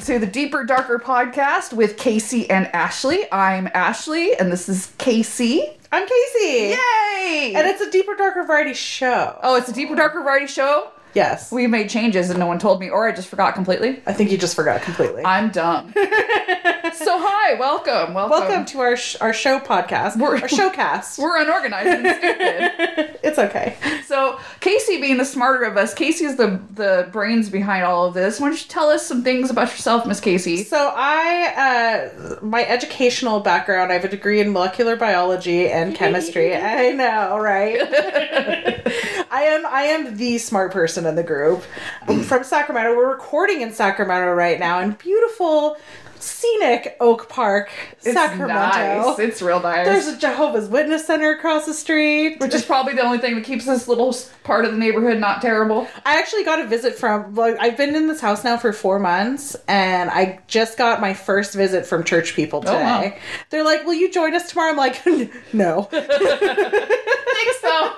to the Deeper Darker podcast with Casey and Ashley. I'm Ashley, and this is Casey. I'm Casey. Yay! And it's a deeper, darker variety show. oh, it's a Deeper Darker variety show. Yes. We made changes and no one told me, or I just forgot completely. I think you just forgot completely. I'm dumb. so hi, welcome, welcome. Welcome to our sh- our show podcast. We're- our showcast. We're unorganized and stupid. it's okay. So Casey, being the smarter of us, Casey is the the brains behind all of this. Why don't you tell us some things about yourself, Miss Casey? So I, uh, my educational background, I have a degree in molecular biology and chemistry. I know, right? I am, I am the smart person in the group. I'm from Sacramento. We're recording in Sacramento right now in beautiful, scenic Oak Park, It's Sacramento. nice. It's real nice. There's a Jehovah's Witness Center across the street. which is probably the only thing that keeps this little part of the neighborhood not terrible. I actually got a visit from like I've been in this house now for four months and I just got my first visit from church people today. Oh, wow. They're like, Will you join us tomorrow? I'm like, No. Thanks though.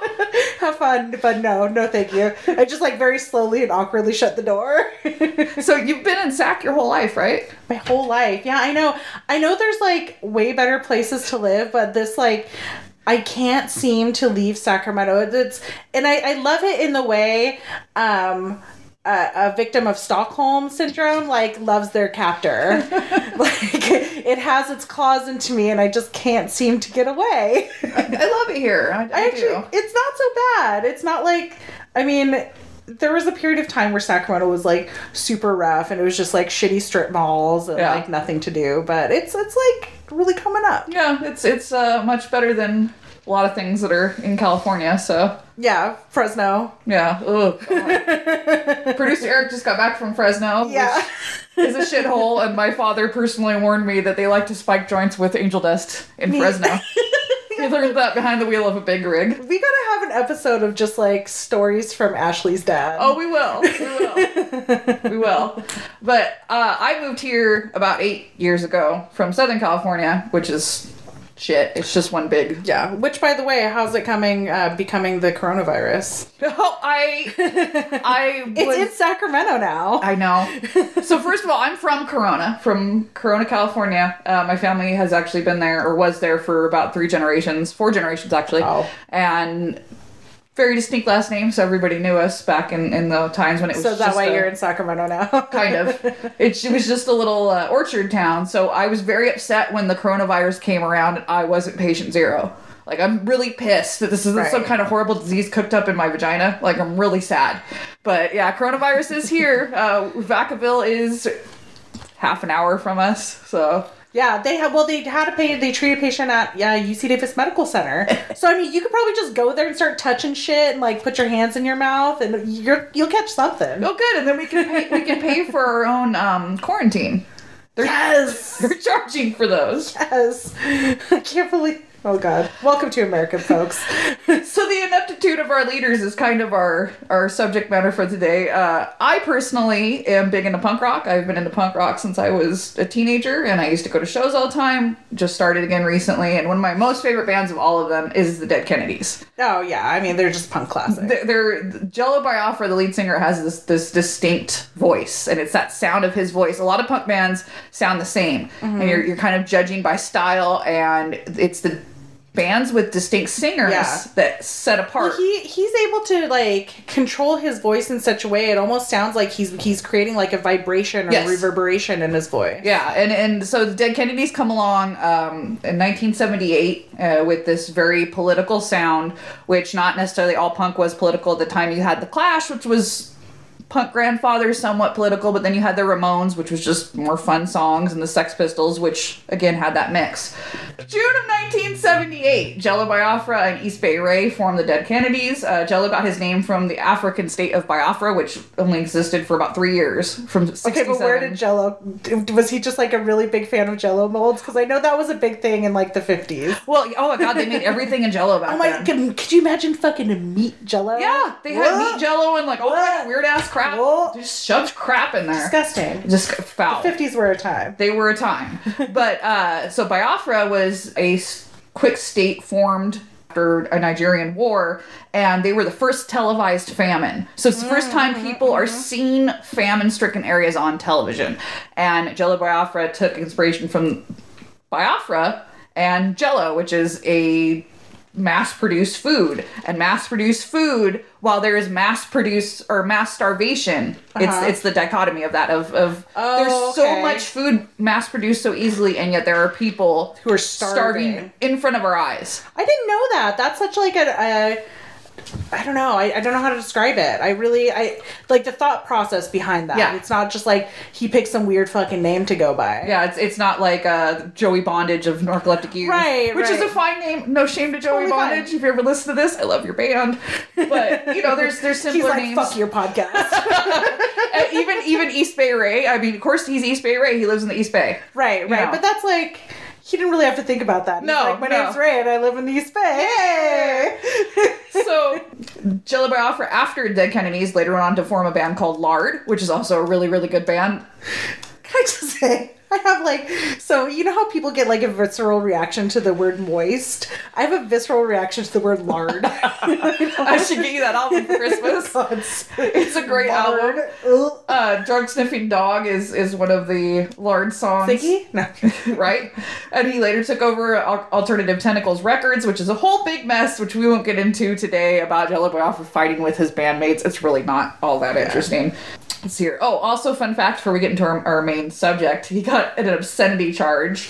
Have fun, but no, no thank you. I just like very slowly and awkwardly shut the door. so you've been in Sac your whole life, right? my whole life. Yeah, I know. I know there's like way better places to live, but this like I can't seem to leave Sacramento. It's and I, I love it in the way um a, a victim of Stockholm syndrome like loves their captor. like it has its claws into me and I just can't seem to get away. I love it here. I, I, I actually do. it's not so bad. It's not like I mean there was a period of time where Sacramento was like super rough and it was just like shitty strip malls and Yeah. like nothing to do, but it's it's like really coming up. Yeah, it's it's uh, much better than a lot of things that are in California. So Yeah, Fresno. yeah. Ugh. Producer Eric just got back from Fresno. Yeah. Is a shithole, and my father personally warned me that they like to spike joints with angel dust in Fresno. he learned that behind the wheel of a big rig. We gotta episode of just like stories from Ashley's dad. Oh, we will. We will. we will. But uh, I moved here about eight years ago from Southern California, which is shit. It's just one big. yeah. Which, by the way, how's it coming? Uh, becoming the coronavirus? Oh, I, I It's in Sacramento now. I know. So first of all, I'm from Corona, from Corona, California. Uh, my family has actually been there or was there for about three generations, four generations actually, Oh. and very distinct last name, so everybody knew us back in, in the times when it was. so that just why a- you're in Sacramento now? kind of. It, it was just a little uh, orchard town, so I was very upset when the coronavirus came around and I wasn't patient zero. Like I'm really pissed that this isn't some kind of horrible disease cooked up in my vagina. Like I'm really sad. But yeah, coronavirus is here. Uh, Vacaville is half an hour from us, so Yeah, they have. Well, they had a patient. They treated a patient at yeah UC Davis Medical Center. so I mean, you could probably just go there and start touching shit and like put your hands in your mouth and you're you'll catch something. oh good, and then we can pay, we can pay for our own um, quarantine. They're, Yes, they're charging for those. yes. I can't believe. Oh God, welcome to America, folks. So the ineptitude of our leaders is kind of our our subject matter for today. Uh, I personally am big into punk rock. I've been into punk rock since I was a teenager, and I used to go to shows all the time. Just started again recently, and one of my most favorite bands of all of them is the Dead Kennedys. oh yeah, I mean they're just punk classic. They're, they're Jello Biafra, the lead singer, has this this distinct voice, and it's that sound of his voice. A lot of punk bands sound the same, and you're you're kind of judging by style, and it's the bands with distinct singers Yeah. that set apart. Well, he he's able to like control his voice in such a way it almost sounds like he's he's creating like a vibration or Yes. reverberation in his voice. Yeah, and and so the Dead Kennedys come along um, in 1978 uh, with this very political sound, which not necessarily all punk was political at the time. You had the Clash, which was punk grandfather, somewhat political, but then you had the Ramones, which was just more fun songs, and the Sex Pistols, which again had that mix. June of 1978, Jello Biafra and East Bay Ray formed the Dead Kennedys. Uh, Jello got his name from the African state of Biafra, which only existed for about three years, from 67. Okay, but where did Jello? Was he just like a really big fan of Jello molds? Because I know that was a big thing in like the fifties. Well, oh my god, they made everything in Jello back Oh my! then. Could, could you imagine fucking meat Jello? Yeah, they had meat Jello and like oh weird ass crap. What? Just shoved crap in there. disgusting. Just foul. The Fifties were a time. They were a time. but uh, so Biafra was a quick state formed after a Nigerian war, and they were the first televised famine. So it's the first mm, time mm-hmm, people are mm-hmm. seeing famine-stricken areas on television. And Jello Biafra took inspiration from Biafra and Jello, which is a mass-produced food. And mass-produced food, while there is mass-produced or mass starvation, Uh-huh. it's it's the dichotomy of that of of Oh, there's so okay. much food mass-produced so easily, and yet there are people Who are starving. in front of our eyes. I didn't know that. That's such like a, a I don't know. I, I don't know how to describe it. I really I like the thought process behind that. Yeah. It's not just like he picked some weird fucking name to go by. Yeah, it's it's not like uh, Joey Bondage of Narcoleptic Youth, Right, Which is a fine name. No shame to Joey Totally fine. Bondage. If you ever listen to this, I love your band. But you know, there's there's He's simpler like, names. fuck your podcast. Even even East Bay Ray. I mean, of course he's East Bay Ray. He lives in the East Bay. right, right. But that's like he didn't really have to think about that. He's No, like, my no. name's Ray and I live in the East Bay. Yay! So, Jello Biafra, after Dead Kennedys, later went on to form a band called Lard, which is also a really really good band. Can I just say, I have like, so you know how people get like a visceral reaction to the word moist? I have a visceral reaction to the word lard. I should get you that album for Christmas. It's a great album. Uh, Drug Sniffing Dog is is one of the Lard songs. No. right? And he later took over Alternative Tentacles Records, which is a whole big mess, which we won't get into today about Jello Biafra fighting with his bandmates. It's really not all that interesting. Let's see here. Oh, also fun fact before we get into our, our main subject, he got an obscenity charge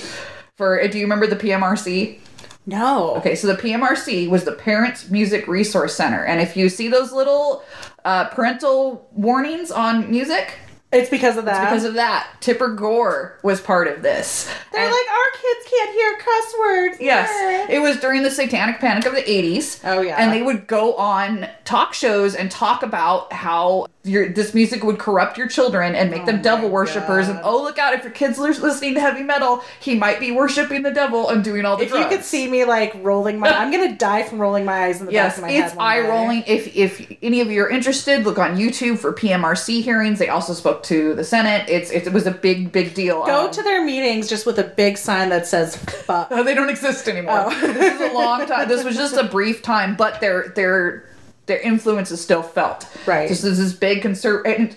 for. Do you remember the PMRC? No. Okay, so the PMRC was the Parents Music Resource Center, and if you see those little uh, parental warnings on music, It's because of that. It's because of that, Tipper Gore was part of this. They're And- like, our kids can't hear cuss words. Yes, it was during the Satanic Panic of the '80s. Oh, yeah. and they would go on talk shows and talk about how your this music would corrupt your children and make oh them Oh, devil my worshippers. And oh, look out! If your kids are listening to heavy metal, he might be worshiping the devil and doing all the If drugs. you could see me like rolling my, I'm gonna die from rolling my eyes in the back of my head. it's eye day. rolling. If if any of you are interested, look on YouTube for PMRC hearings. They also spoke to the Senate. It's it, was a big big deal. Go Um, to their meetings just with a big sign that says "fuck." They don't exist anymore. Oh. this is a long time. This was just a brief time, but their their their influence is still felt. Right. This is this big conservative,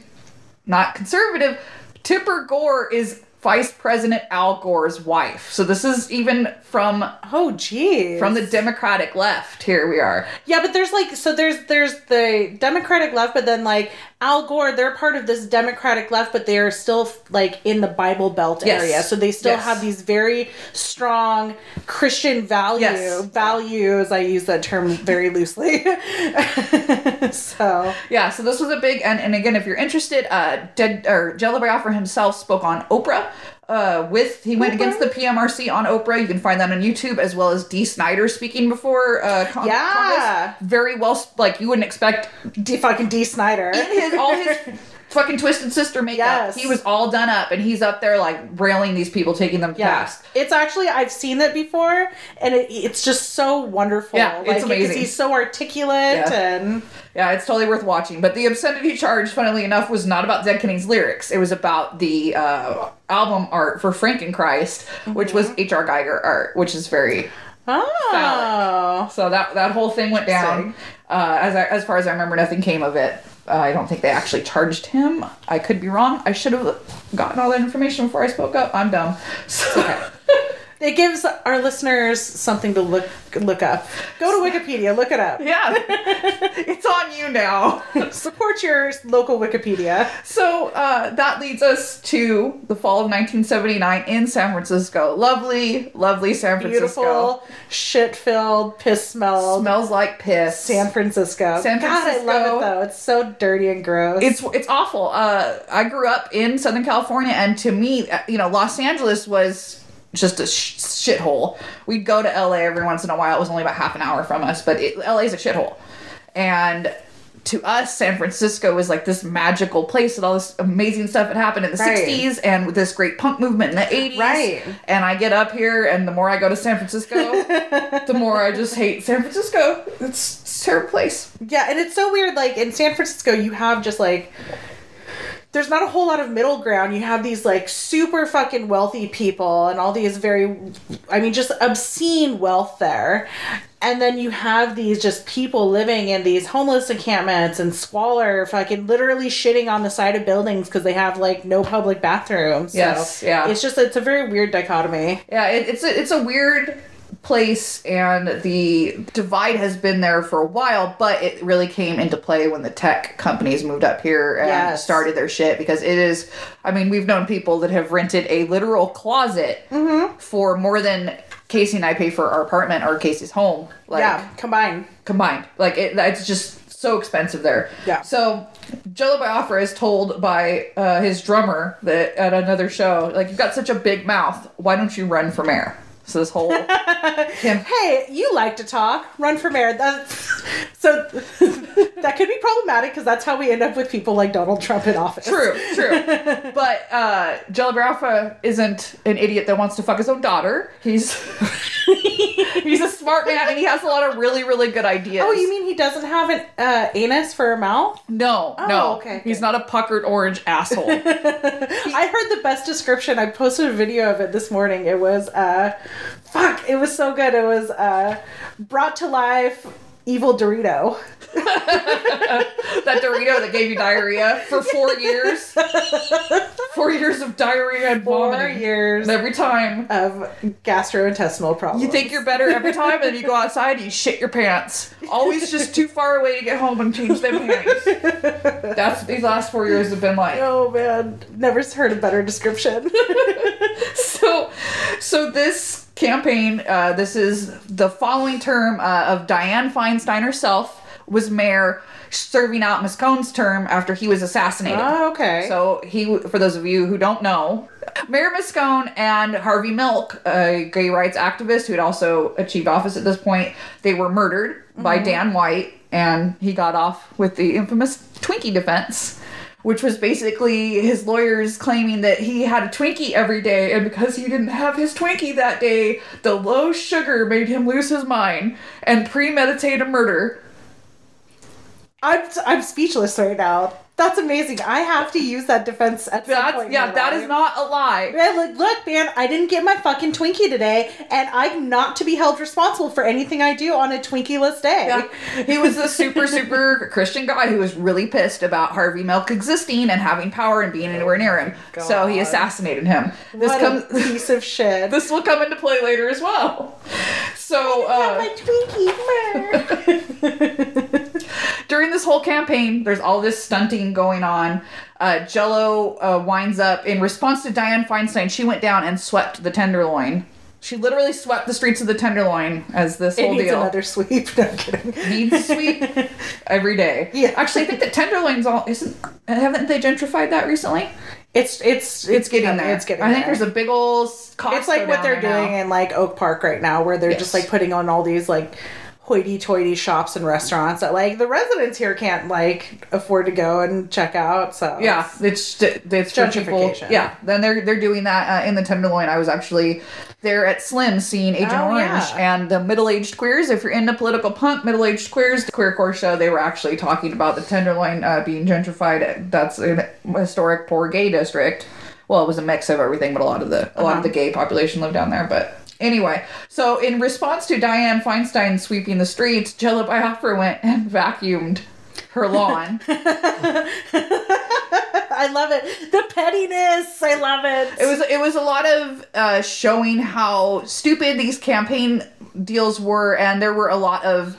not conservative. Tipper Gore is Vice President Al Gore's wife. So this is even from Oh, geez. from the Democratic left. Here we are. Yeah, but there's like so there's there's the Democratic left, but then like Al Gore, they're part of this Democratic left, but they're still like in the Bible Belt Yes. area, so they still Yes. have these very strong Christian value Yes. values. I use that term very loosely. so Yeah, so this was a big and, and again, if you're interested, uh, Dead or Biafra himself spoke on Oprah. Uh, with he went against the PMRC on Oprah. You can find that on YouTube as well as Dee Snider speaking before. Uh, con- Yeah. Congress. very well. Like you wouldn't expect Dee fucking Dee Snider. in his all his fucking twisted sister makeup. Yes. He was all done up, and he's up there like railing these people, taking them Yeah, past. it's actually I've seen it before, and it, it's just so wonderful. Yeah, it's amazing. Because he's so articulate Yeah. and Yeah, it's totally worth watching. But the obscenity charge, funnily enough, was not about Dead Kennedys lyrics. It was about the uh, album art for Frankenchrist, which was Mm-hmm. H.R. Giger art, which is very oh, so that that whole thing went down. Uh, as I, as far as I remember, nothing came of it. Uh, I don't think they actually charged him. I could be wrong. I should have gotten all that information before I spoke up. I'm dumb. So, it gives our listeners something to look look up. Go to Wikipedia, look it up. yeah, it's on you now. Support your local Wikipedia. So uh, that leads us to the fall of 1979 in San Francisco. Lovely, lovely San Francisco. Beautiful, shit filled, piss smelled. Smells like piss. San Francisco. San Francisco. God, I love it though. It's so dirty and gross. It's it's awful. Uh, I grew up in Southern California, and to me, uh, you know, Los Angeles was just a sh- shithole. We'd go to LA every once in a while. It was only about half an hour from us, but it, LA is a shithole. And to us, San Francisco was like this magical place with all this amazing stuff that happened in the Right. 60s and with this great punk movement in the 80s. Right. And I get up here, and the more I go to San Francisco, the more I just hate San Francisco. It's, it's a terrible place. Yeah, and it's so weird. Like in San Francisco, you have just like there's not a whole lot of middle ground. You have these like super fucking wealthy people and all these very, I mean, just obscene wealth there. And then you have these just people living in these homeless encampments and squalor, fucking literally shitting on the side of buildings because they have like no public bathrooms. So Yes, yeah. It's just, it's a very weird dichotomy. Yeah, it, it's a, it's a weird place, and the divide has been there for a while, but it really came into play when the tech companies moved up here and Yes. started their shit because it is. I mean, we've known people that have rented a literal closet Mm-hmm. for more than Casey and I pay for our apartment or Casey's home. Like, yeah, combined. combined. Like it, it's just so expensive there. Yeah. So Jello Biafra is told by uh, his drummer that at another show, like you've got such a big mouth, why don't you run for mayor? So this whole him. Hey, you like to talk. Run for mayor. That's, so that could be problematic because that's how we end up with people like Donald Trump in office. True, true. But uh, isn't an idiot that wants to fuck his own daughter. He's he's a smart man and he has a lot of really, really good ideas. Oh, you mean he doesn't have an uh, anus for a mouth? no, Oh, no. okay, He's good. not a puckered orange asshole. I heard the best description. I posted a video of it this morning. It was uh fuck, it was so good. It was uh brought to life evil Dorito. that Dorito that gave you diarrhea for four years. Four years of diarrhea and Four vomiting. years And every time of gastrointestinal problems. you think you're better every time, and then you go outside and you shit your pants. Always just too far away to get home and change them pants. That's what these last four years have been like. Oh man, never heard a better description. So, so this campaign, uh, this is the following term uh, of Dianne Feinstein herself was mayor, serving out Moscone's term after he was assassinated. oh, okay. So he, for those of you who don't know, Mayor Moscone and Harvey Milk, a gay rights activist who had also achieved office at this point, they were murdered by Dan White, and he got off with the infamous Twinkie defense. Which was basically his lawyers claiming that he had a Twinkie every day, and because he didn't have his Twinkie that day, the low sugar made him lose his mind and premeditate a murder. I'm I'm speechless right now. That's amazing. I have to use that defense at some That's point. yeah, that is life. not a lie. Man, look, look, man, I didn't get my fucking Twinkie today, and I'm not to be held responsible for anything I do on a Twinkie-less day. Yeah. He was a super, super Christian guy who was really pissed about Harvey Milk existing and having power and being anywhere near him. So he assassinated him. This What comes. piece of shit. This will come into play later as well. So uh, during this whole campaign, there's all this stunting going on. Uh, Jello uh, winds up in response to Dianne Feinstein. She went down and swept the Tenderloin. She literally swept the streets of the Tenderloin as this it whole needs deal. another sweep. No I'm kidding. needs sweep every day. Yeah. Actually, I think the Tenderloin's all isn't. Haven't they gentrified that recently? It's it's It's getting there. It's getting. I think there. there's a big old. Costco It's like what they're doing now. in like Oak Park right now, where they're Yes. just like putting on all these like hoity-toity shops and restaurants that like the residents here can't like afford to go and check out. So Yeah, it's it's people. Gentrification. Yeah, then they're they're doing that uh, in the Tenderloin. I was actually there at Slim seeing Agent Oh, Orange yeah. and the middle aged queers. If you're into political punk, middle aged queers, the queercore show, they were actually talking about the Tenderloin uh, being gentrified. That's a historic poor gay district. Well, it was a mix of everything, but a lot of the a lot of the gay population lived down there. But anyway, so in response to Dianne Feinstein sweeping the streets, Jello Biafra went and vacuumed her lawn. I love it. The pettiness. I love it. It was it was a lot of uh, showing how stupid these campaign deals were, and there were a lot of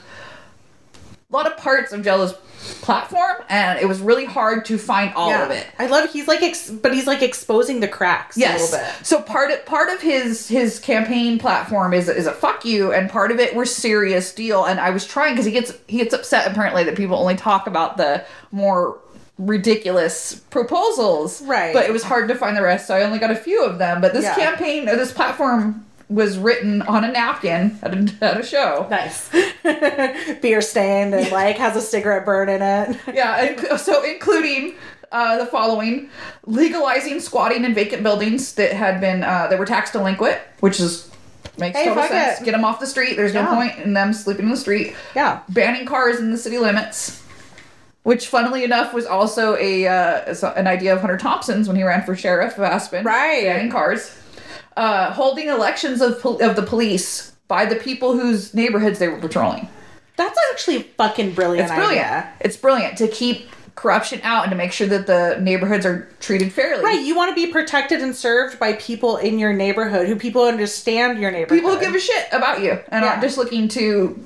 a lot of parts of Jello's platform, and it was really hard to find all of it. I love. He's like, ex- but he's like exposing the cracks a Yes. little bit. So part of part of his his campaign platform is is a fuck you, and part of it were serious deal. And I was trying because he gets he gets upset apparently that people only talk about the more ridiculous proposals. Right. But it was hard to find the rest, so I only got a few of them. But this Yeah. campaign, or this platform, was written on a napkin at a, at a show. Nice. Beer stained and like has a cigarette burn in it. Yeah, and so including uh, the following: legalizing squatting in vacant buildings that had been uh, that were tax delinquent, which is makes Hey, total sense. it. Get them off the street. There's Yeah. no point in them sleeping in the street. Yeah. Banning cars in the city limits, which funnily enough was also a uh, an idea of Hunter Thompson's when he ran for sheriff of Aspen. Right. Banning cars. Uh, holding elections of, pol- of the police by the people whose neighborhoods they were patrolling. That's actually fucking brilliant. It's brilliant. idea. It's brilliant to keep corruption out and to make sure that the neighborhoods are treated fairly. Right, you want to be protected and served by people in your neighborhood who people understand your neighborhood. People who give a shit about you and Yeah. aren't just looking to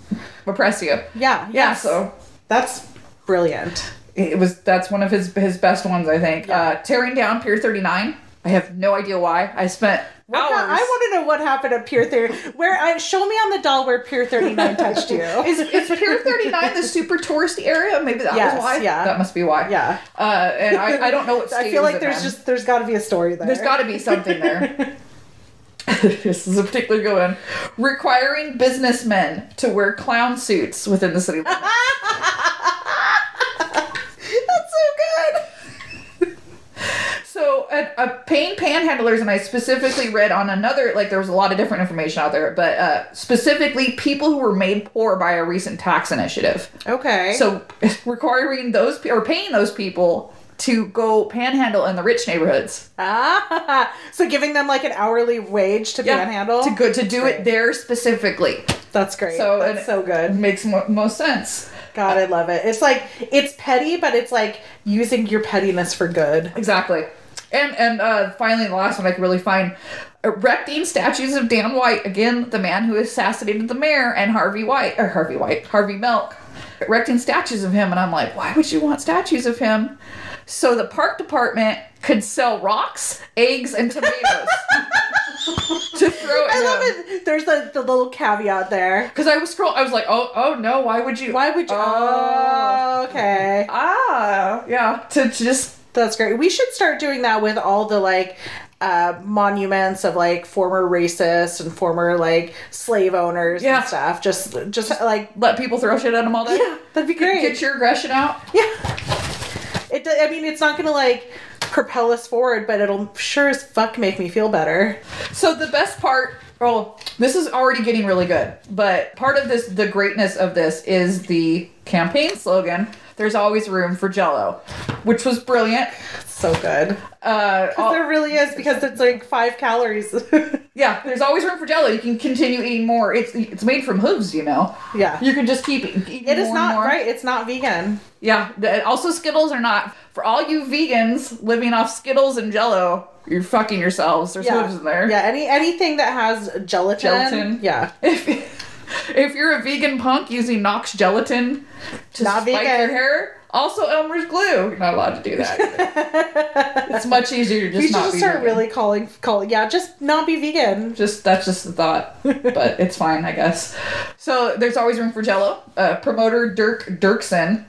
oppress you. yeah, Yeah, yes. so that's brilliant. it was that's one of his his best ones I think. Yeah. Uh, tearing down Pier 39. I have no idea why. I spent What hours. I want to know what happened at Pier 30. Where I show me on the doll where Pier 39 touched you. is, is Pier 39 the super touristy area? Maybe that Yes, was why. yeah. That must be why. yeah. Uh, and I, I don't know what I feel like there's just there's got to be a story there. There's got to be something there. this is a particular good one. Requiring businessmen to wear clown suits within the city limits. That's so good. So, a, a paying panhandlers, and I specifically read on another, like, there was a lot of different information out there, but uh, specifically people who were made poor by a recent tax initiative. Okay. So, requiring those, pe- or paying those people to go panhandle in the rich neighborhoods. ah, so giving them like an hourly wage to panhandle. To go to do great. it there specifically. That's great. So, That's so good. Makes mo- most sense. God, I love it. It's like it's petty, but it's like using your pettiness for good. Exactly. And and uh, finally, the last one I could really find erecting statues of Dan White again, the man who assassinated the mayor, and Harvey White or Harvey White, Harvey Milk, erecting statues of him. And I'm like, why would you want statues of him? So the park department could sell rocks, eggs, and tomatoes to throw I love him. it. There's the, the little caveat there. Because I was scroll, I was like, oh, oh no, why would you? Why would you? Oh. Oh, okay. Ah, yeah, to just That's great. We should start doing that with all the like uh, monuments of like former racists and former like slave owners Yeah. and stuff. Just, just like let people throw shit at them all day. yeah, that'd be great. Get your aggression out. yeah. It. I mean, it's not gonna like propel us forward, but it'll sure as fuck make me feel better. So the best part, well, this is already getting really good, but part of this, the greatness of this is the campaign slogan. There's always room for Jello, which was brilliant. So good. Uh, all- there really is because it's like five calories. yeah, there's always room for Jello. You can continue eating more. It's it's made from hooves, you know. yeah. You can just keep eating. It is not right. It's not vegan. Yeah. Also, Skittles are not for all you vegans living off Skittles and Jello. You're fucking yourselves. There's Yeah. hooves in there. Yeah. Any anything that has gelatin. Gelatin. Yeah. If you're a vegan punk using Knox gelatin to Not spike vegan. your hair, also Elmer's glue. You're not allowed to do that. it's much easier to just we should not just be start vegan. really calling calling. Yeah, just not be vegan. Just that's just the thought, but it's fine, I guess. So there's always room for Jello. Uh, promoter Dirk Dirksen.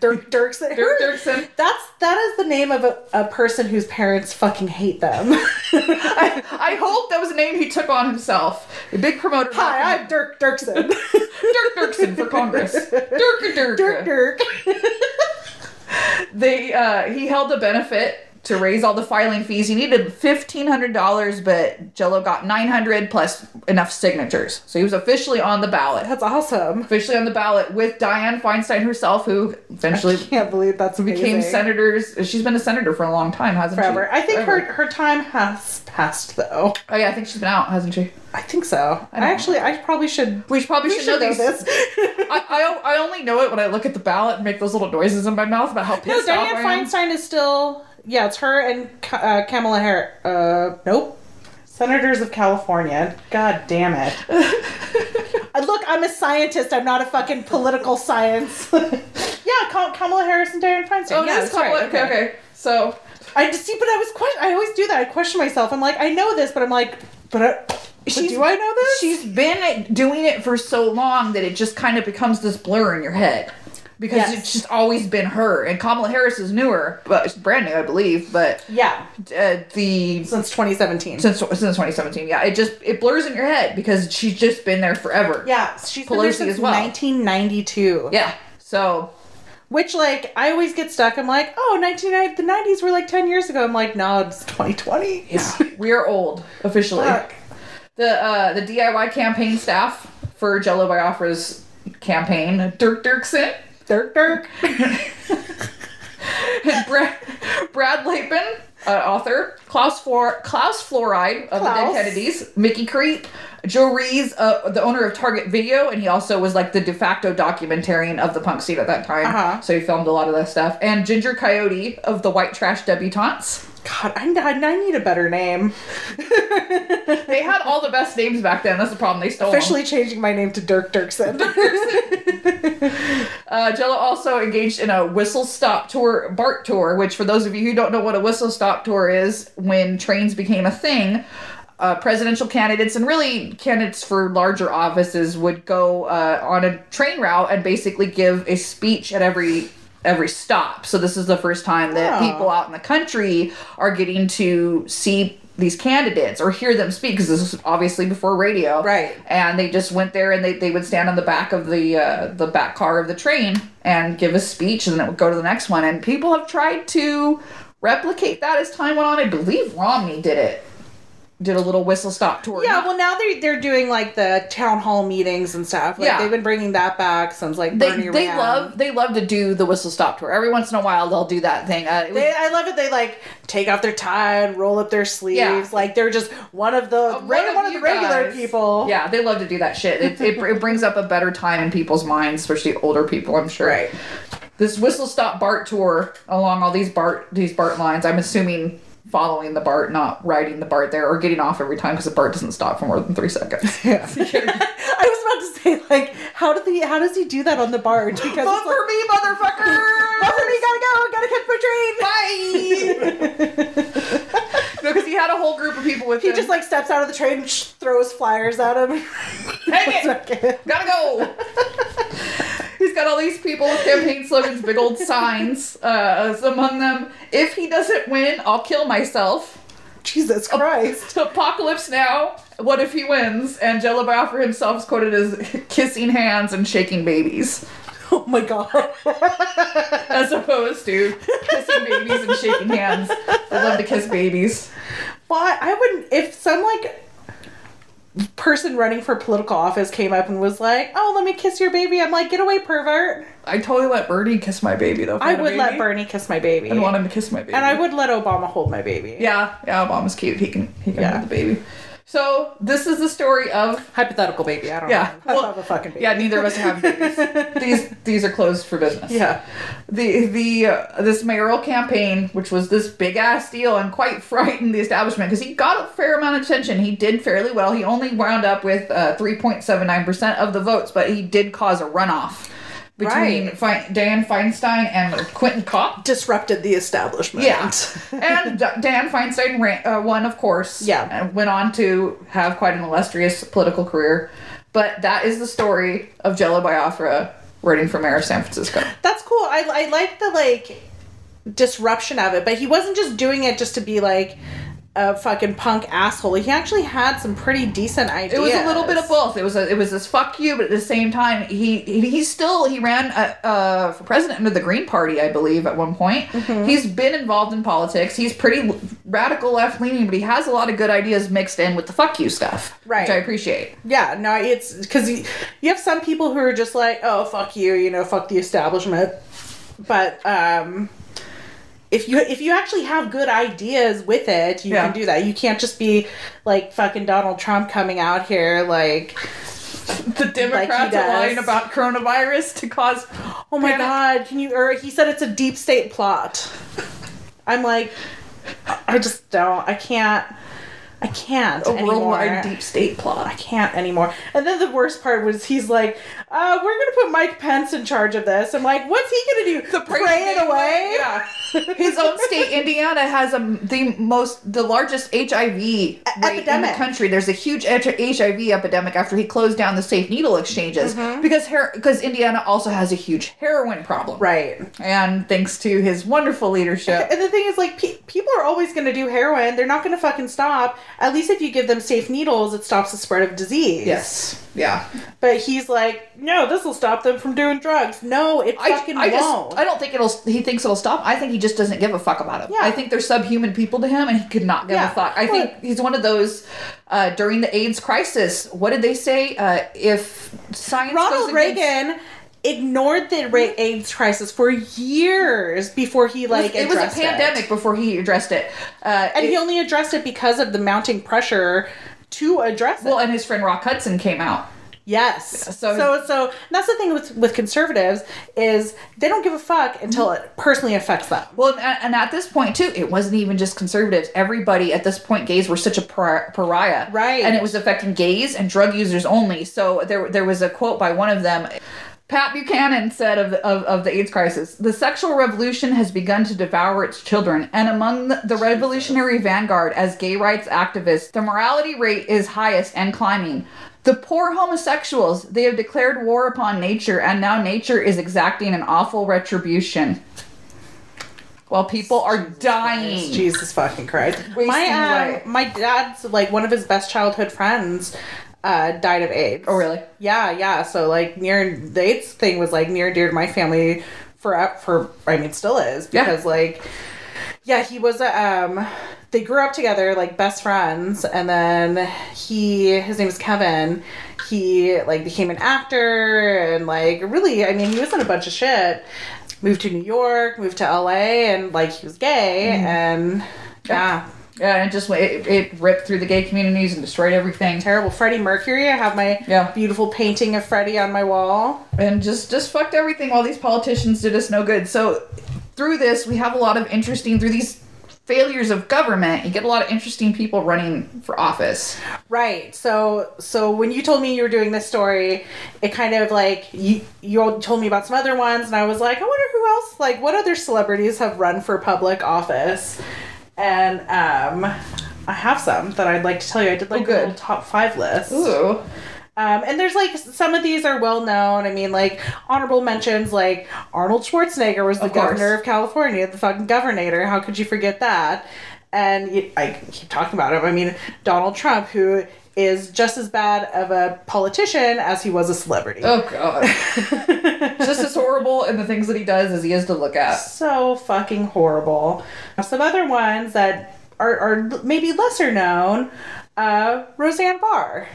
Dirk Dirksen. Dirk Dirksen. That's that is the name of a, a person whose parents fucking hate them. I, I hope that was a name he took on himself. A big promoter. Hi, I'm Dirk Dirksen. Dirk Dirksen for Congress. Dirk Dirk. Dirk Dirk. they uh he held a benefit to raise all the filing fees. He needed fifteen hundred dollars, but Jello got nine hundred plus enough signatures. So he was officially on the ballot. That's awesome. Officially on the ballot with Dianne Feinstein herself, who eventually Can't believe that's amazing. became senators. She's been a senator for a long time, hasn't forever. she? I think her Forever. her time has passed though. Oh yeah, I think she's been out, hasn't she? I think so. I, know. actually I probably should. We probably We should, know, these. this. I, I, I only know it when I look at the ballot and make those little noises in my mouth about how no, pissed off I am. Feinstein is still. Yeah, it's her and uh, Kamala Harris. Uh, nope. Senators of California. God damn it. Uh, Look, I'm a scientist. I'm not a fucking political science. yeah, Ka- Kamala Harris and Dianne Feinstein. Oh, yeah, this that's right. couple. Okay, okay. So I just see, but I was question. I always do that. I question myself. I'm like, I know this, but I'm like, but, I, but do I know this? she's been doing it for so long that it just kind of becomes this blur in your head because Yes. it's just always been her. And Kamala Harris is newer, but it's brand new, I believe. But yeah, uh, the since 2017. since since 2017, yeah, it just it blurs in your head because she's just been there forever. yeah, she's Pelosi since as well. 1992. yeah. So Which like I always get stuck. I'm like, oh, 1990, the 90s were like 10 years ago. I'm like, no, it's 2020. yeah, we are old officially. Fuck. The uh, the DIY campaign staff for Jello Biafra's campaign, Dirk Dirksen, Dirk Dirk. Brad, Brad Lapin, uh, author, Klaus, Flor- Klaus Fluoride of the Dead Kennedys, Mickey Creep, Joe Rees, uh, the owner of Target Video, and he also was like the de facto documentarian of the punk scene at that time. Uh-huh. So he filmed a lot of that stuff. And Ginger Coyote of the White Trash Debutantes. God, I, I, need a better name. They had all the best names back then. That's the problem. They stole. Officially changing my name to Dirk Dirksen. Uh, Jello also engaged in a whistle stop tour, BART tour, which for those of you who don't know what a whistle stop tour is, when trains became a thing, uh, presidential candidates and really candidates for larger offices would go uh, on a train route and basically give a speech at every every stop. So this is the first time that Oh. people out in the country are getting to see these candidates or hear them speak because this is obviously before radio Right. and they just went there and they, they would stand on the back of the uh, the back car of the train and give a speech and then it would go to the next one and people have tried to replicate that as time went on i believe romney did it did a little whistle stop tour yeah, well now they're they're doing like the town hall meetings and stuff. Like Yeah. they've been bringing that back since like they, Bernie they ran. love they love to do the whistle stop tour every once in a while they'll do that thing uh, was- They, I love it. They like take off their tie and roll up their sleeves. Yeah. Like they're just one of the Uh, one of, you the regular guys- people. Yeah, they love to do that shit. It, it, it brings up a better time in people's minds, especially older people, I'm sure. Right. This whistle stop BART tour along all these BART these BART lines. I'm assuming following the BART, not riding the BART there or getting off every time because the BART doesn't stop for more than three seconds. I was about to say like how did he how does he do that on the barge? Because Vote it's like, for me, motherfucker! Vote for me, gotta go, gotta catch my train. Bye. no, because he had a whole group of people with He him. He just like steps out of the train and sh- throws flyers at him. Take it! Gotta go. He's got all these people with campaign slogans, big old signs. Uh, among them, if he doesn't win, I'll kill myself. Jesus Christ. Apocalypse now. What if he wins? And Jello Biafra himself is quoted as kissing hands and shaking babies, Oh my god. as opposed to kissing babies and shaking hands. I love to kiss babies. Well, I wouldn't if some like person running for political office came up and was like, "Oh, let me kiss your baby." I'm like, "Get away, pervert." I totally let Bernie kiss my baby though. I would let. Bernie kiss my baby. and want him to kiss my baby. And I would let Obama hold my baby. Yeah, yeah. Obama's cute. He can he can Yeah. hold the baby. So this is the story of Hypothetical baby. I don't Yeah, know. I well, don't have a fucking baby. Yeah, neither of us have babies. these these are closed for business. Yeah. The the uh, this mayoral campaign, which was this big ass deal, and quite frightened the establishment because he got a fair amount of attention. He did fairly well. He only wound up with uh, three point seven nine percent of the votes, but he did cause a runoff between Right. Fe- Dan Feinstein and Quentin Kopp. Disrupted the establishment. Yeah, and Dan Feinstein ran, uh, won, of course. Yeah. and went on to have quite an illustrious political career. But that is the story of Jello Biafra running for mayor of San Francisco. That's cool. I I like the like disruption of it, but he wasn't just doing it just to be like a fucking punk asshole. He actually had some pretty decent ideas. It was a little bit of both. It was a, it was this fuck you, but at the same time, he he he's still he ran uh, uh, for president under the Green Party, I believe, at one point. Mm-hmm. He's been involved in politics. He's pretty radical left leaning, but he has a lot of good ideas mixed in with the fuck you stuff, Right. Which I appreciate. Yeah, no, it's because you, you have some people who are just like, oh, fuck you, you know, fuck the establishment. But um, if you if you actually have good ideas with it, you Yeah. can do that. You can't just be like fucking Donald Trump coming out here like, The Democrats does. are lying about coronavirus to cause. oh my panic. god, can you? Or he said it's a deep state plot. I'm like, I just don't. I can't. I can't A anymore. worldwide deep state plot. I can't anymore. And then the worst part was he's like, uh, we're gonna put Mike Pence in charge of this. I'm like, what's he gonna do? The Pray it away? Yeah. His own state, Indiana, has a, the most, the largest HIV rate in the country. There's a huge HIV epidemic after he closed down the safe needle exchanges because her, because Indiana also has a huge heroin problem. Right. And thanks to his wonderful leadership, And the thing is, like, pe- people are always gonna do heroin. They're not gonna fucking stop. At least if you give them safe needles, it stops the spread of disease. yes, yeah. But he's like, no, this will stop them from doing drugs. No, it I, fucking I won't. just I don't think it'll he thinks it'll stop. I think he just doesn't give a fuck about it. Yeah. I think they're subhuman people to him and he could not give Yeah. a fuck. I think he's one of those uh, during the AIDS crisis, what did they say? Uh, if science Ronald against- Reagan ignored the AIDS crisis for years before he like it was a addressed pandemic before he addressed it. Uh, and it- he only addressed it because of the mounting pressure to address it. well, and his friend Rock Hudson came out. yes. so- So so that's the thing with with conservatives is they don't give a fuck until it personally affects them. Well, and, and at this point too, it wasn't even just conservatives. Everybody at this point, gays were such a par- pariah, Right. And it was affecting gays and drug users only. So there, there was a quote by one of them. Pat Buchanan said of the, of, of the AIDS crisis, the sexual revolution has begun to devour its children, and among the, the revolutionary vanguard as gay rights activists, the morality rate is highest and climbing. The poor homosexuals, they have declared war upon nature, and now nature is exacting an awful retribution. While people are dying. Jesus fucking Christ. Wasting My away. um, my dad's like one of his best childhood friends uh, died of AIDS. Oh, really? Yeah, yeah. So like near the AIDS thing was like near and dear to my family for for I mean still is Yeah. because like yeah he was a, um they grew up together like best friends and then he his name is Kevin he like became an actor and like really I mean he was in a bunch of shit moved to New York moved to LA and like he was gay Mm-hmm. and yeah Yeah, and it just it, it ripped through the gay communities and destroyed everything. terrible Freddie Mercury I have my Yeah. beautiful painting of Freddie on my wall and just just fucked everything while these politicians did us no good so through this we have a lot of interesting through these failures of government you get a lot of interesting people running for office Right. So so when you told me you were doing this story, it kind of like you you told me about some other ones and I was like, I wonder who else like what other celebrities have run for public office. And um I have some that I'd like to tell you. I did like Oh, a little top five list. ooh Um, and there's like some of these are well known. I mean, like honorable mentions, like Arnold Schwarzenegger was the Of governor of California, the fucking governor. How could you forget that? And you, I keep talking about him. I mean, Donald Trump, who is just as bad of a politician as he was a celebrity. oh god just as horrible in the things that he does as he is to look at so fucking horrible. Some other ones that are, are maybe lesser known, uh, Roseanne Barr.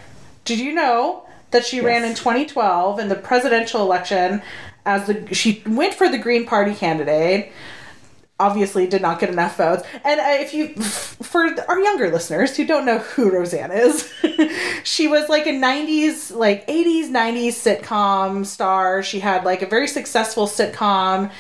Did you know that she ran in 2012 in the presidential election as the she went for the Green Party candidate. Obviously, did not get enough votes. And uh, if you, for our younger listeners who don't know who Roseanne is, she was like a 90s, like 80s, 90s sitcom star. She had like a very successful sitcom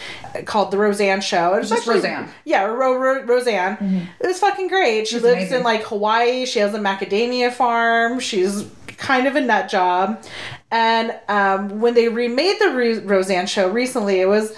called The Roseanne Show. It was Just Roseanne. Yeah, Ro- Ro- Roseanne. It was fucking great. She lives amazing. in like Hawaii. She has a macadamia farm. She's kind of a nut job. And um, when they remade the Ro- Roseanne show recently, it was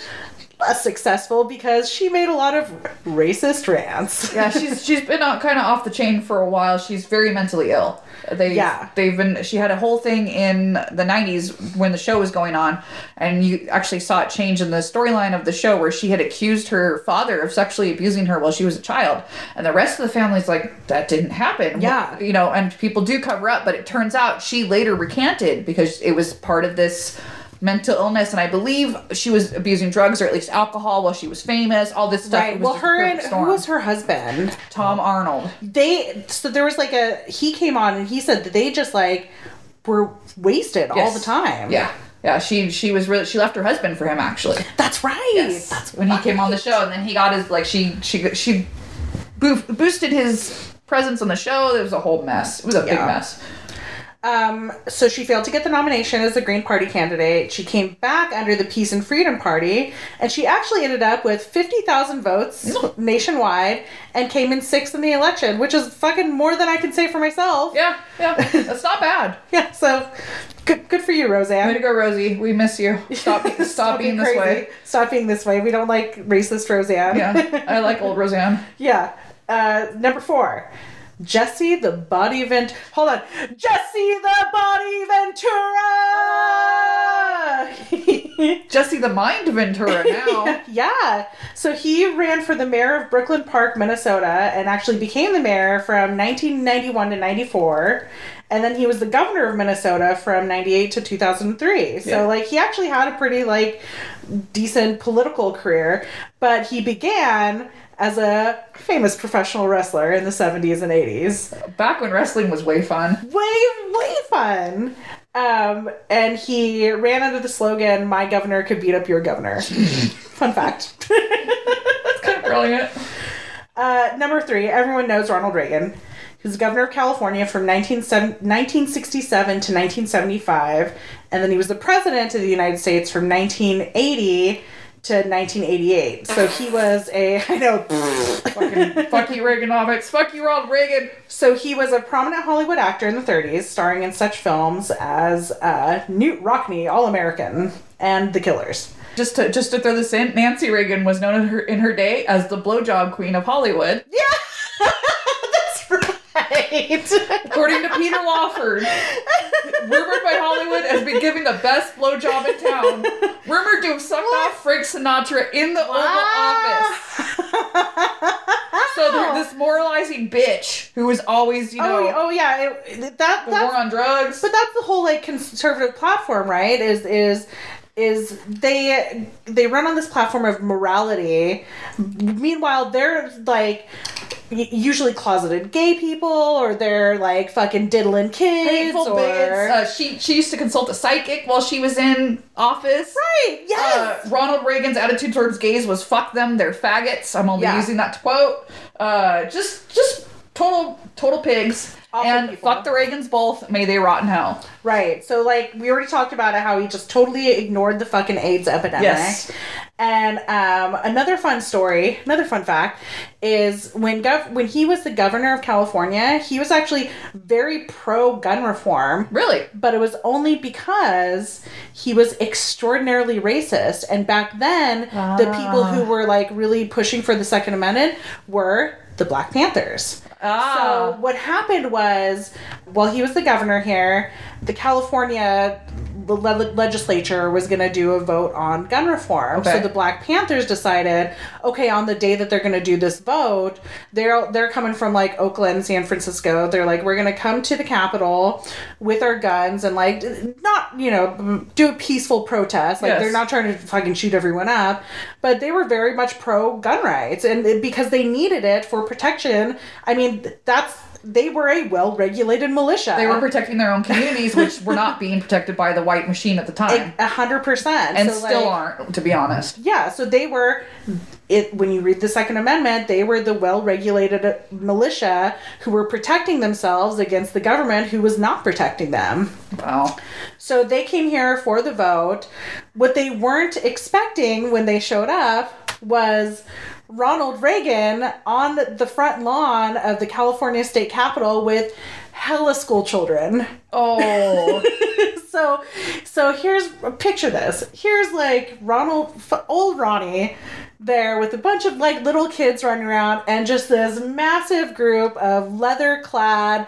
successful because she made a lot of racist rants. yeah she's she's been kind of off the chain for a while she's very mentally ill they Yeah. they've been she had a whole thing in the 90s when the show was going on and you actually saw it change in the storyline of the show where she had accused her father of sexually abusing her while she was a child and the rest of the family's like that didn't happen Yeah. you know and people do cover up but it turns out she later recanted because it was part of this mental illness and i believe she was abusing drugs or at least alcohol while she was famous all this stuff Right. Well, her and perfect who was her husband? tom arnold They so there was like a he came on and he said that they just like were wasted all the time. Yeah. Yeah, she she was really she left her husband for him actually. That's right. That's when he came on the show, and then he got his like she she she boo- boosted his presence on the show. It was a whole mess. It was a big mess. Um, so she failed to get the nomination as the Green Party candidate. She came back under the Peace and Freedom Party, and she actually ended up with 50,000 votes nationwide and came in sixth in the election, which is fucking more than I can say for myself. Yeah, yeah, that's not bad. Yeah, so good, good for you, Roseanne. Way to go, Rosie. We miss you. Stop stop, being this crazy. way. Stop being this way. We don't like racist Roseanne. Yeah, I like old Roseanne. Yeah. Uh, number four. Jesse the Body Vent. Hold on. Jesse the Body Ventura. Jesse the Mind Ventura now. yeah. So he ran for the mayor of Brooklyn Park, Minnesota, and actually became the mayor from 1991 to 94. And then he was the governor of Minnesota from 98 to 2003. So, Yeah. like, he actually had a pretty, like, decent political career. But he began as a famous professional wrestler in the 70s and 80s. Back when wrestling was way fun. Way, way fun. Um, and he ran under the slogan, My governor could beat up your governor. Fun fact. That's kind of brilliant. Uh, number three, everyone knows Ronald Reagan. He was governor of California from 1967 to 1975, and then he was the president of the United States from 1980 to 1988. So he was a, I know, Fucking fuck you, Reaganomics. Fuck you, Ronald Reagan. so he was a prominent Hollywood actor in the 30s, starring in such films as uh, Knute Rockne, All American, and The Killers. Just to just to throw this in, Nancy Reagan was known in her in her day as the blowjob queen of Hollywood. Yeah, right. According to Peter Lawford, rumored by Hollywood as being giving the best blowjob in town. Rumored to have sucked off Frank Sinatra in the Oval Office. So this moralizing bitch who was always, you oh, know, oh, oh yeah, it, that the war on drugs. But that's the whole like conservative platform, right? Is is is they they run on this platform of morality. Meanwhile, they're like usually closeted gay people, or they're like fucking diddling kids, Hateful or. Uh, she she used to consult a psychic while she was in office. right? Yes. Uh, Ronald Reagan's attitude towards gays was "fuck them, they're faggots." I'm only Yeah. using that to quote. Uh, just just total total pigs. Awful and people. fuck the Reagans both. May they rot in hell. Right. So like we already talked about it how he just totally ignored the fucking AIDS epidemic. Yes. And um, another fun story, another fun fact is when gov- when he was the governor of California, he was actually very pro gun reform. Really? But it was only because he was extraordinarily racist. And back then, the people who were like really pushing for the Second Amendment were the Black Panthers. Ah. So what happened was, while he was the governor here, the California the le- legislature was going to do a vote on gun reform. Okay. So the Black Panthers decided, okay, on the day that they're going to do this vote, they're they're coming from like Oakland, San Francisco. They're like, we're going to come to the Capitol with our guns and like not you know do a peaceful protest. Like Yes. they're not trying to fucking shoot everyone up, but they were very much pro gun rights and because they needed it for protection. I mean, that's they were a well regulated militia. They were protecting their own communities, which were not being protected by the white machine at the time, a hundred percent, and So, still like, aren't, to be honest. Yeah, so they were it when you read the Second Amendment, they were the well-regulated uh, militia who were protecting themselves against the government who was not protecting them. Wow. So they came here for the vote. What they weren't expecting when they showed up was Ronald Reagan on the front lawn of the California State Capitol with hella school children. Oh. so so here's picture this here's like ronald old ronnie there with a bunch of like little kids running around and just this massive group of leather clad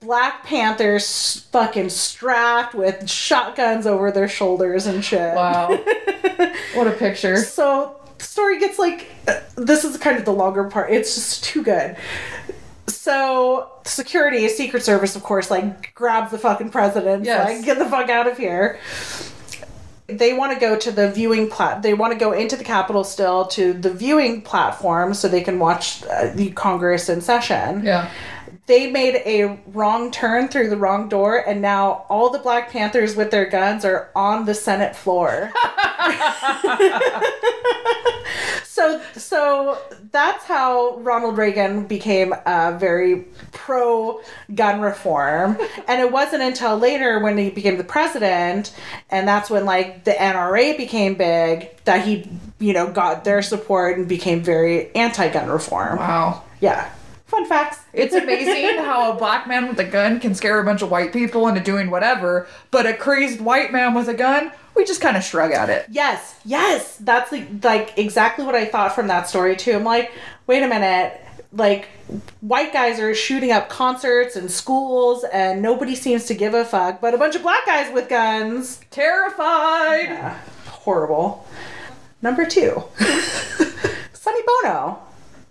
black panthers fucking strapped with shotguns over their shoulders and shit wow. What a picture. so the story gets like this is kind of the longer part. It's just too good. So security a secret service of course like grabs the fucking president. Yes. like get the fuck out of here. They want to go to the viewing plat they want to go into the capitol still to the viewing platform so they can watch uh, the congress in session. Yeah. They made a wrong turn through the wrong door and now all the black panthers with their guns are on the senate floor. So so that's how ronald reagan became uh, very pro gun reform. And it wasn't until later when he became the president and that's when like the nra became big that he you know got their support and became very anti-gun reform. Wow. yeah fun facts It's amazing how a black man with a gun can scare a bunch of white people into doing whatever, but a crazed white man with a gun, we just kind of shrug at it. Yes, yes, that's like, like exactly what I thought from that story too. I'm like, wait a minute, like white guys are shooting up concerts and schools, and nobody seems to give a fuck, but a bunch of black guys with guns, Terrified. yeah, horrible. Number two, Sonny Bono.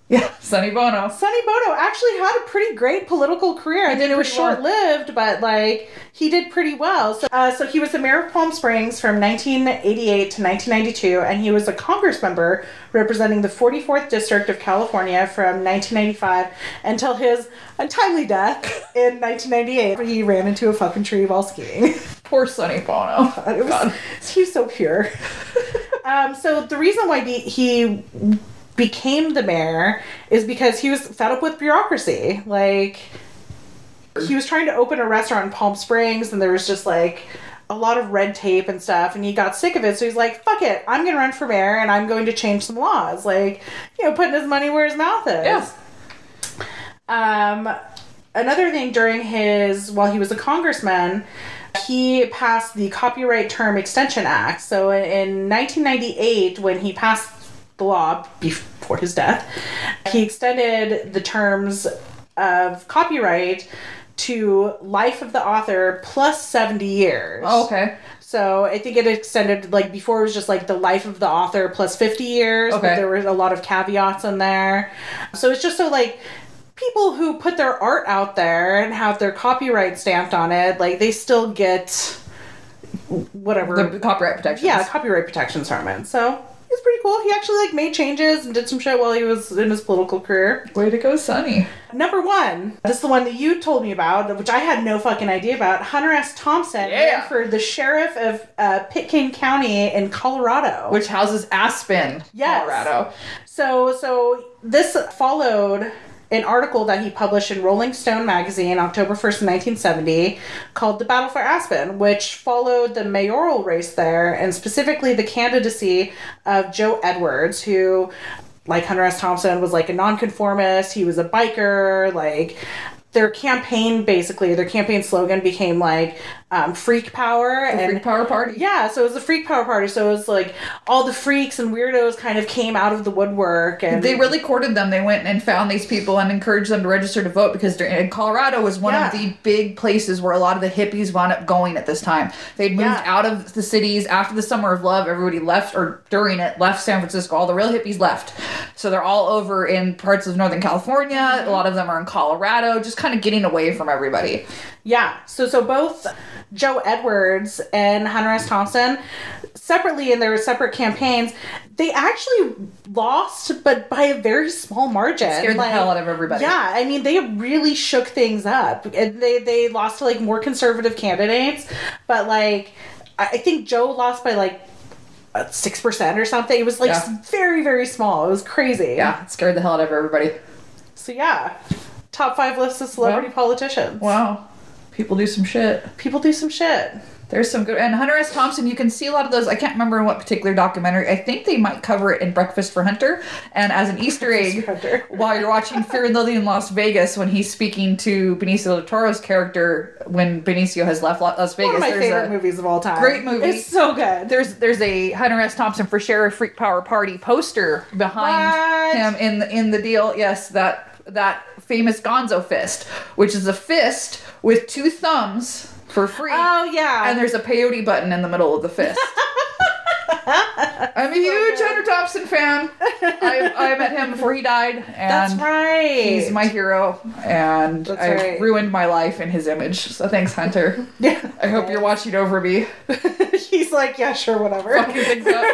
Yeah, Sonny Bono. Sonny Bono actually had a pretty great political career. I mean, it was short lived, but like he did pretty well. So, uh, so he was the mayor of Palm Springs from 1988 to 1992, and he was a Congress member representing the 44th District of California from 1995 until his untimely death in 1998. He ran into a fucking tree while skiing. Poor Sonny Bono. It was, he was so pure. um, so the reason why he became the mayor is because he was fed up with bureaucracy. Like he was trying to open a restaurant in Palm Springs, and there was just like a lot of red tape and stuff, and he got sick of it. So he's like, "Fuck it, I'm gonna run for mayor, and I'm going to change some laws." Like you know, putting his money where his mouth is. Yeah. Um, another thing during his while he was a congressman, he passed the Copyright Term Extension Act. So in 1998, when he passed the law before his death, he extended the terms of copyright to life of the author plus 70 years. Oh, okay. So I think it extended like before it was just like the life of the author plus 50 years, but there were a lot of caveats in there. So it's just so like people who put their art out there and have their copyright stamped on it, like they still get whatever. The copyright protections. yeah, copyright protections from it. So cool. He actually like made changes and did some shit while he was in his political career. Way to go, Sonny. Number one, this is the one that you told me about, which I had no fucking idea about. Hunter S. Thompson Yeah. ran for the sheriff of uh, Pitkin County in Colorado. Which houses Aspen, Yes. Colorado. so, so this followed an article that he published in Rolling Stone magazine October 1st, 1970, called The Battle for Aspen, which followed the mayoral race there and specifically the candidacy of Joe Edwards, who like Hunter S. Thompson was like a nonconformist, he was a biker, like their campaign basically their campaign slogan became like um, freak power The and Freak Power Party. yeah, so it was a freak power party. So it was like all the freaks and weirdos kind of came out of the woodwork, and They really courted them. They went and found these people and encouraged them to register to vote because Colorado was one Yeah. of the big places where a lot of the hippies wound up going at this time. They'd moved Yeah. out of the cities after the Summer of Love. Everybody left, or during it, left San Francisco. All the real hippies left. So they're all over in parts of Northern California. Mm-hmm. A lot of them are in Colorado, just kind of getting away from everybody. yeah. So so both Joe Edwards and Hunter S. Thompson, separately in their separate campaigns, they actually lost, but by a very small margin. Scared the hell out of everybody. Yeah, I mean they really shook things up. And they they lost to like more conservative candidates, but like I I think Joe lost by like six percent or something. It was like Yeah. very very small. It was crazy. Yeah, scared the hell out of everybody. So yeah, top five list of celebrity Wow. politicians. Wow. People do some shit. People do some shit. There's some good, and Hunter S. Thompson. You can see a lot of those. I can't remember in what particular documentary. I think they might cover it in Breakfast for Hunter. And as an Easter egg, while you're watching Fear and Loathing in Las Vegas, when he's speaking to Benicio del Toro's character when Benicio has left Las Vegas, One of my there's favorite movies of all time. Great movie. It's so good. There's there's a Hunter S. Thompson for Sheriff Freak Power Party poster behind What? him in the, in the deal. Yes, that that famous Gonzo fist, which is a fist with two thumbs for free. Oh yeah. and there's a peyote button in the middle of the fist. I'm a huge Hunter Thompson fan. I, I met him before he died, and That's right. he's my hero, and That's I right. ruined my life in his image. So thanks, Hunter. Yeah. I hope you're watching over me. he's like, yeah, sure, whatever. Fucking things up.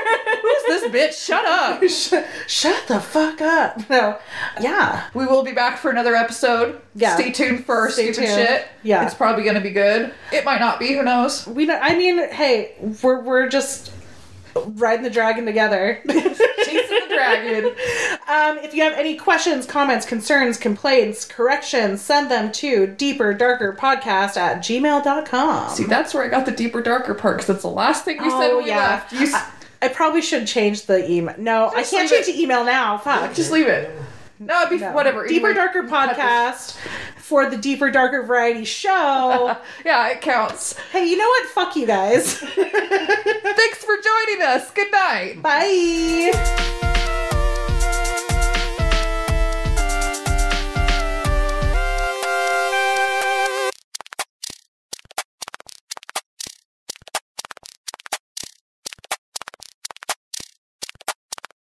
Who's this bitch? Shut up. Shut, shut the fuck up. No. Yeah. We will be back for another episode. Yeah. Stay tuned for Stay stupid tuned. shit. Yeah. It's probably gonna be good. It might not be. Who knows? We know. I mean, hey, we're we're just riding the dragon together. Chasing the dragon. Um, if you have any questions, comments, concerns, complaints, corrections, send them to deeper darker podcast at gmail.com. See, that's where I got the deeper, darker part because that's the last thing you said Oh, when we left. You s- I, I probably should change the email. No, Just I can't leave change the email now. Fuck. just leave it. No, it'd be No. whatever. Deeper Anyway, Darker podcast for the Deeper Darker Variety Show. Yeah, it counts. hey, you know what? Fuck you guys. Thanks for joining us. Good night. Bye.